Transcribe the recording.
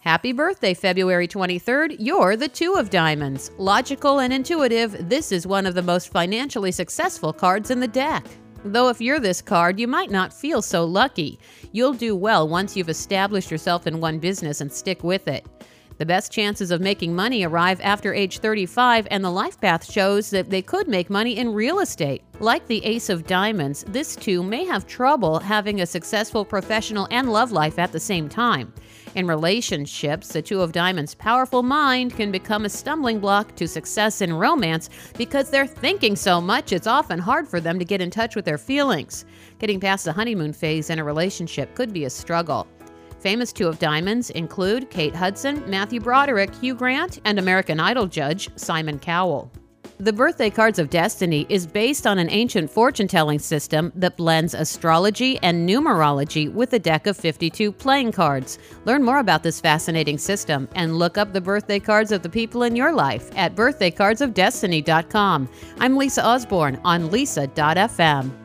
Happy birthday, February 23rd. You're the Two of Diamonds. Logical and intuitive, this is one of the most financially successful cards in the deck. Though if you're this card, you might not feel so lucky. You'll do well once you've established yourself in one business and stick with it. The best chances of making money arrive after age 35, and the life path shows that they could make money in real estate. Like the Ace of Diamonds, this too may have trouble having a successful professional and love life at the same time. In relationships, the Two of Diamonds' powerful mind can become a stumbling block to success in romance because they're thinking so much it's often hard for them to get in touch with their feelings. Getting past the honeymoon phase in a relationship could be a struggle. Famous Two of Diamonds include Kate Hudson, Matthew Broderick, Hugh Grant, and American Idol judge Simon Cowell. The Birthday Cards of Destiny is based on an ancient fortune telling system that blends astrology and numerology with a deck of 52 playing cards. Learn more about this fascinating system and look up the birthday cards of the people in your life at birthdaycardsofdestiny.com. I'm Lisa Osborne on lisa.fm.